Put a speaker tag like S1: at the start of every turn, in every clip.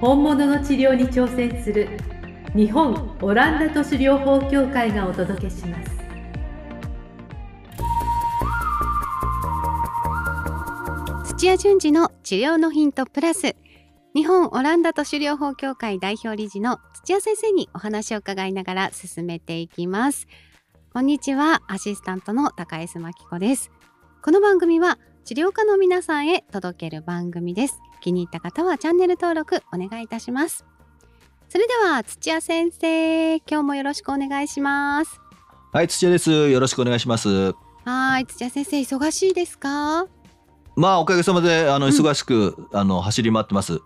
S1: 本物の治療に挑戦する日本オランダ都市療法協会がお届けします。
S2: 土屋順次の治療のヒントプラス日本オランダ都市療法協会代表理事の土屋先生にお話を伺いながら進めていきます。こんにちはアシスタントの高江須真紀子です。この番組は治療家の皆さんへ届ける番組です。気に入った方はチャンネル登録お願いいたします。それでは土屋先生今日もよろしくお願いします。
S3: はい土屋です。よろしくお願いします。
S2: はい土屋先生忙しいですか？
S3: まあおかげさまであの忙しく、うん、あの走り回ってます。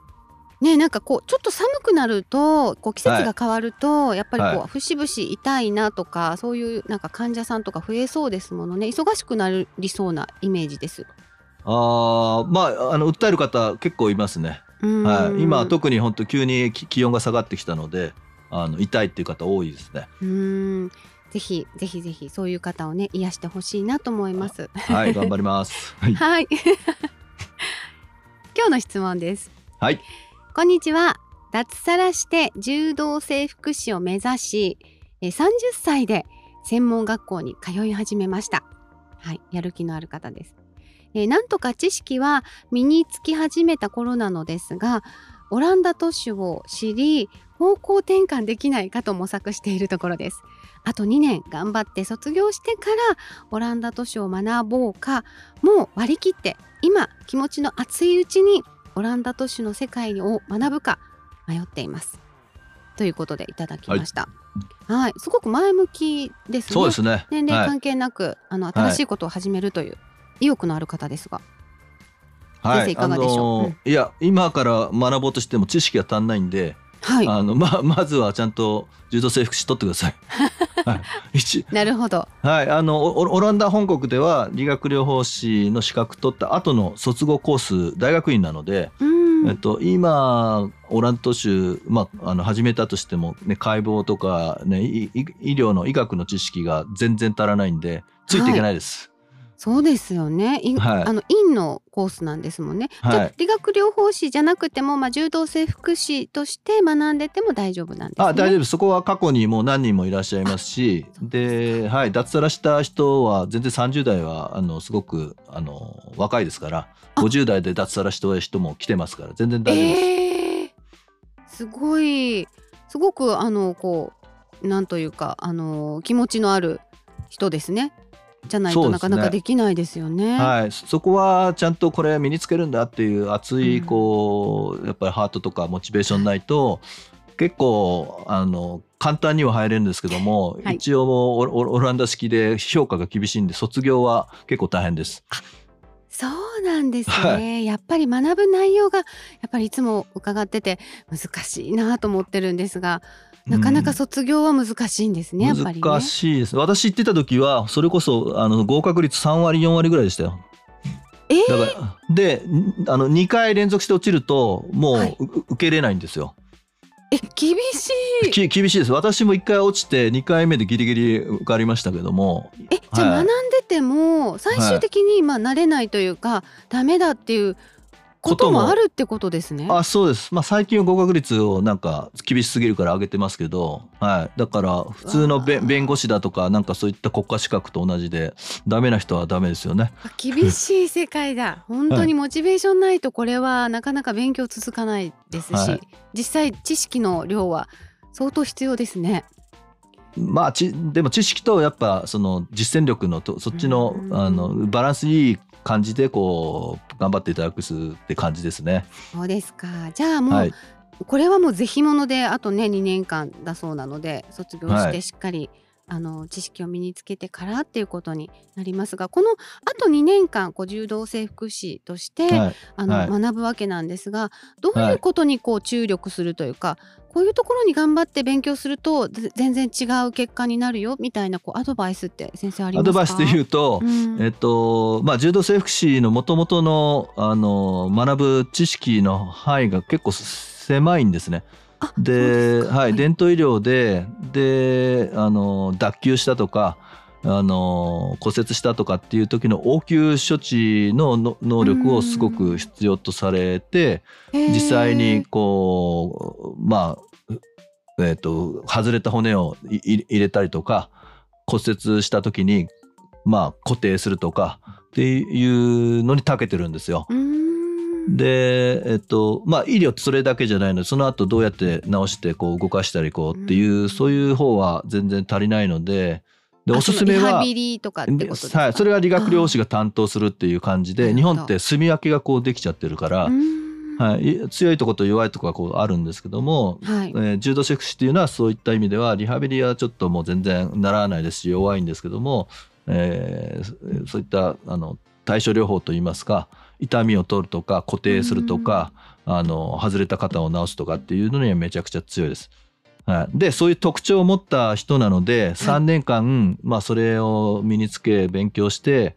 S2: ねなんかこうちょっと寒くなるとこう季節が変わると、はい、やっぱりこう、はい、節々痛いなとかそういうなんか患者さんとか増えそうですものね。忙しくなりそうなイメージです。
S3: あまああの訴える方結構いますね。はい、今特に本当急に気温が下がってきたのであの痛いっていう方多いですね。
S2: うんぜひぜひぜひそういう方をね癒してほしいなと思います。
S3: はい頑張ります。
S2: はい、はい、今日の質問です。
S3: はい。
S2: こんにちは脱サラして柔道整復師を目指し30歳で専門学校に通い始めましたはいやる気のある方ですえなんとか知識は身につき始めた頃なのですがオランダ都市を知り方向転換できないかと模索しているところですあと2年頑張って卒業してからオランダ都市を学ぼうかもう割り切って今気持ちの熱いうちにオランダ都市の世界を学ぶか迷っていますということでいただきました。はい、はい、すごく前向きですね。
S3: そうですね。
S2: 年齢関係なく、はい、あの新しいことを始めるという意欲のある方ですが。はい、先生いかがでしょう、
S3: いや今から学ぼうとしても知識が足んないんで、はい、あのま まずはちゃんと柔道整復師取ってください。
S2: はい、なるほど。
S3: はい、あのオランダ本国では理学療法士の資格取った後の卒業コース大学院なので、えっと今オランダ都市まああの始めたとしてもね解剖とかね医療の医学の知識が全然足らないんでついていけないです。
S2: はいそうですよね。はい、あの院のコースなんですもんね。はい、理学療法士じゃなくても、まあ柔道整復師として学んでても大丈夫なんです、ね、
S3: あ、大丈夫。そこは過去にもう何人もいらっしゃいますし、で、はい、脱サラした人は全然30代はあのすごくあの若いですから、50代で脱サラした人も来てますから全然大丈夫です。えー、
S2: すごい、すごくあのこうなんというかあの気持ちのある人ですね。じゃないとなかなかできないですよね。
S3: ねはい、そこはちゃんとこれ身につけるんだっていう熱いこう、うん、やっぱりハートとかモチベーションないと結構あの簡単には入れるんですけども、はい、一応オランダ式で評価が厳しいんで卒業は結構大変です。
S2: そうなんですね、はい、やっぱり学ぶ内容がやっぱりいつも伺ってて難しいなと思ってるんですがなかなか卒業は難しいんですね、うん、
S3: 難しいです。私行ってた時はそれこそあの合格率3割4割ぐらいでしたよ。
S2: えー、
S3: だからであの2回連続して落ちるともう、はい、受けれないんですよ。
S2: え厳し
S3: い。厳しいです。私も1回落ちて2回目でギリギリ受かりましたけども。
S2: えじゃあ学んでても最終的にまあ慣れないというか、はい、ダメだっていうこともあるってことですね。
S3: あそうです。まあ最近は合格率をなんか厳しすぎるから上げてますけど、はい。だから普通の弁護士だとかなんかそういった国家資格と同じでダメな人はダメですよね。
S2: 厳しい世界だ。本当にモチベーションないとこれはなかなか勉強続かないですし、はい、実際知識の量は相当必要ですね。
S3: まあちでも知識とやっぱその実践力のとそっちのあのバランスいい感じでこう頑張っていただくって感じですね。
S2: そうですか。じゃあもう、はい、これはもうぜひものであとね2年間だそうなので卒業してしっかりあの知識を身につけてからっていうことになりますがこのあと2年間こう柔道整復師として、
S3: はい。
S2: あの
S3: はい。
S2: 学ぶわけなんですがどういうことにこう注力するというか、こういうところに頑張って勉強するとぜ全然違う結果になるよみたいなこうアドバイスって先生ありますか？
S3: アドバイスで言うと、
S2: うん。
S3: えっとまあ、柔道整復師のもともとのあの学ぶ知識の範囲が結構狭いんですね。ではい、伝統医療でであの脱臼したとかあの骨折したとかっていう時の応急処置のの能力をすごく必要とされて実際にこうまあえっ、と外れた骨を入れたりとか骨折した時にまあ固定するとかっていうのに長けてるんですよ。
S2: うーん
S3: でえっとまあ医療ってそれだけじゃないの。でその後どうやって治してこう動かしたりこうっていう、
S2: うん。
S3: そういう方は全然足りないので。で
S2: あ
S3: おすすめは
S2: そのリハビリとかってことですか？
S3: はい、それは理学療師が担当するっていう感じで日本って住み分けがこうできちゃってるから、はい、強いところと弱いところがこうあるんですけども、
S2: はい。
S3: えー柔道セクシーっていうのはそういった意味ではリハビリはちょっともう全然ならないですし弱いんですけども、えーそういったあの対処療法といいますか痛みを取るとか固定するとか、あの外れた肩を治すとかっていうのにはめちゃくちゃ強いです。はい、でそういう特徴を持った人なので3年間、まあ、それを身につけ勉強して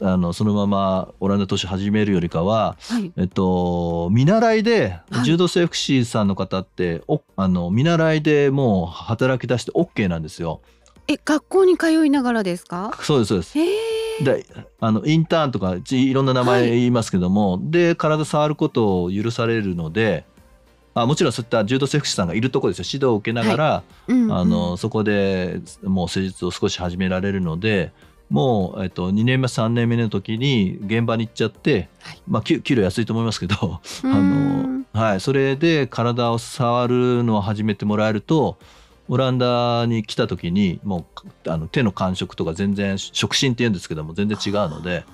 S3: あのそのままオランダ都市始めるよりかは
S2: はい。
S3: えっと、見習いで
S2: はい。
S3: 柔道整復師さんの方って、おあの見習いでもう働き出して OK なんですよ。
S2: え学校に通いながらですか？
S3: そうですそうです。
S2: へえ
S3: であのインターンとかちいろんな名前言いますけども、で体触ることを許されるのであもちろんそういった柔道整復師さんがいるところですよ。指導を受けながら、
S2: うんうん。
S3: あのそこでもう施術を少し始められるのでもう、えっと、2年目3年目の時に現場に行っちゃって、
S2: はい。
S3: まあ給給料安いと思いますけどあ
S2: ん。
S3: の、はい、それで体を触るのを始めてもらえるとオランダに来た時にもうあの手の感触とか全然触診って言うんですけども全然違うので。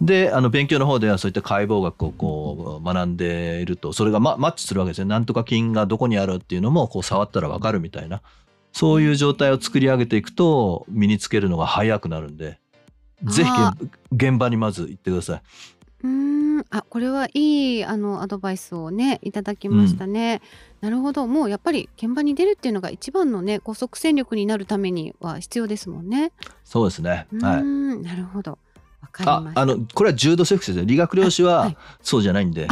S3: であの勉強の方ではそういった解剖学をこう学んでいるとそれがママッチするわけですよなんとか筋がどこにあるっていうのもこう触ったら分かるみたいな。そういう状態を作り上げていくと身につけるのが早くなるんで。ぜひ
S2: あ
S3: 現現場にまず行ってください。
S2: うーん。あこれはいいあのアドバイスをねいただきましたね、なるほど。もうやっぱり現場に出るっていうのが一番のねこう即戦力になるためには必要ですもんね。
S3: そうですね、
S2: うー
S3: はい。
S2: ん。なるほど。わかり
S3: あ
S2: ました。
S3: あのこれは柔道セクシーで理学療師
S2: は
S3: はい。そうじゃないんで、
S2: えー、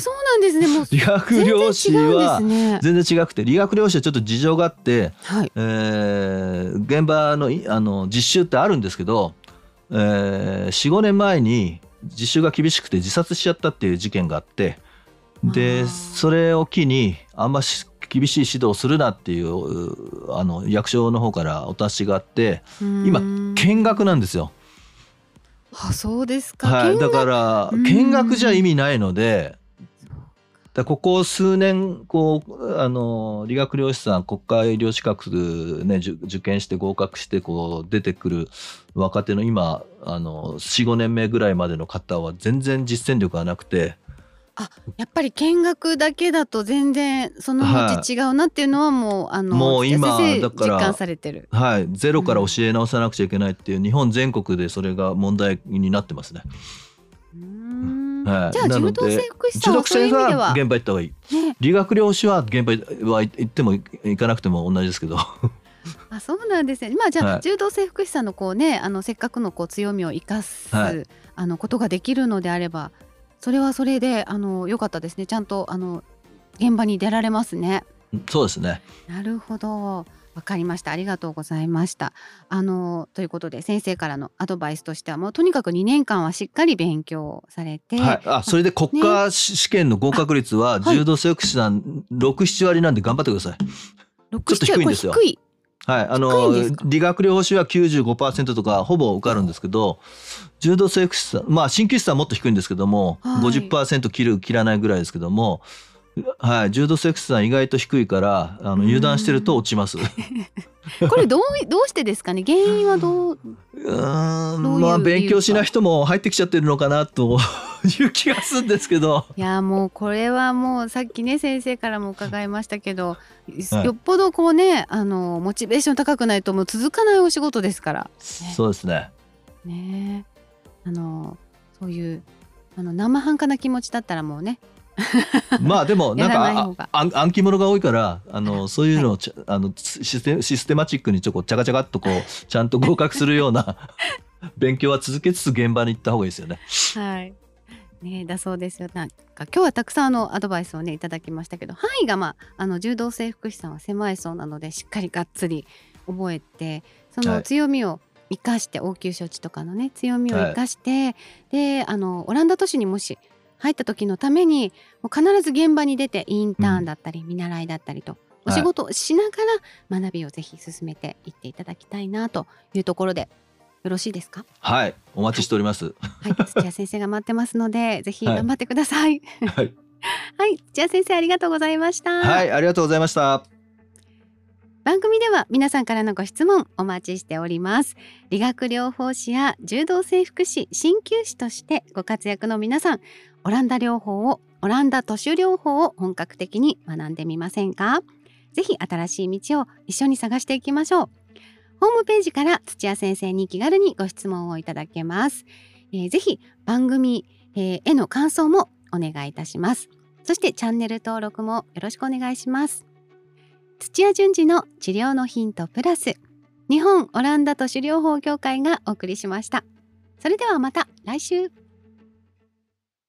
S2: そうなんですね。もう
S3: 理学療師
S2: 違うん
S3: は
S2: ですね。
S3: 全然違くて理学療師はちょっと事情があって、
S2: はい。
S3: えー現場のいあの実習ってあるんですけど、えー、45年前に実習が厳しくて自殺しちゃったっていう事件があってでそれを機にあんまし厳しい指導をするなっていううあの役所の方からお達しがあって今
S2: 今
S3: 見学なんですよ。
S2: あそうですか、
S3: はい、だから
S2: うん。
S3: 見学じゃ意味ないのでだここ数年こうあの理学療師さん国家医療資格、ね、受受験して合格してこう出てくる若手の今あの45年目ぐらいまでの方は全然実践力がなくて。
S2: やっぱり見学だけだと全然その道違うなっていうのはもう、あの
S3: もう今だから
S2: 実感されてる。
S3: はい、ゼロから教え直さなくちゃいけないっていう日本全国でそれが問題になってますね。はい。
S2: じゃあ柔道整復師さんはそういう意味では。
S3: 現場行った方がいい。
S2: ね。
S3: 理学療師は現場は行っても行かなくても同じですけど。
S2: あそうなんですね。まあじゃあ、
S3: はい。
S2: 柔道整復師さんのこうねあのせっかくのこう強みを生かす、
S3: はい。
S2: あのことができるのであればそれはそれであの良かったですね。ちゃんとあの現場に出られますね。
S3: そうですね。
S2: なるほどわかりました。ありがとうございました。あのということで先生からのアドバイスとしてはもうとにかく2年間はしっかり勉強されて、
S3: はい、あそれで国家試験の合格率は
S2: はい。
S3: 柔道整復師さん67割なんで頑張ってください。
S2: 六
S3: ちょっと低いんですよ。
S2: 低い？
S3: はい、あの理学療法士は95%とかほぼ受かるんですけど柔道整復師さんまあ鍼灸師さんはもっと低いんですけども、
S2: はい。
S3: 50%切る切らないぐらいですけども、はい、柔道整復師さん意外と低いからあ
S2: うん。
S3: の油断してると落ちます。う
S2: これどうどうしてですかね？原因はどう？う
S3: まあ勉強しない人も入ってきちゃってるのかなという気がするんですけど。
S2: いやもうこれはもうさっきね先生からも伺いましたけど、よっぽどこうねあのモチベーション高くないともう続かないお仕事ですから。
S3: そうですね。
S2: ね。あのそういうあの生半可な気持ちだったらもうね
S3: まあでもなんか暗記物が多いからあのそういうのを、はい、あのシステシステマチックにちょこちゃかちゃかっとこうちゃんと合格するような 勉強は続けつつ現場に行った方がいいですよね。
S2: はい。ね、だそうですよ。なんか今日はたくさんのアドバイスをねいただきましたけど範囲が、まあ、あの柔道整復師さんは狭いそうなのでしっかりがっつり覚えてその強みを生かして、はい、応急処置とかのね強みを生かして、はい、であのオランダ都市にもし入った時のためにもう必ず現場に出てインターンだったり、見習いだったりとお仕事をしながら学びをぜひ進めていっていただきたいなというところでよろしいですか？
S3: はい。お待ちしております。
S2: はい、土屋先生が待ってますので ぜひ頑張ってください。はい、はい、土屋先生ありがとうございました。
S3: はい。ありがとうございました。
S2: 番組では皆さんからのご質問お待ちしております。理学療法士や柔道整復師鍼灸師としてご活躍の皆さんオランダ療法をオランダ都市療法を本格的に学んでみませんか？ぜひ新しい道を一緒に探していきましょう。ホームページから土屋先生に気軽にご質問をいただけます、えー、ぜひ番組、えー、への感想もお願いいたします。そしてチャンネル登録もよろしくお願いします。土屋順次の治療のヒントプラス日本オランダ都市療法協会がお送りしました。それではまた来週。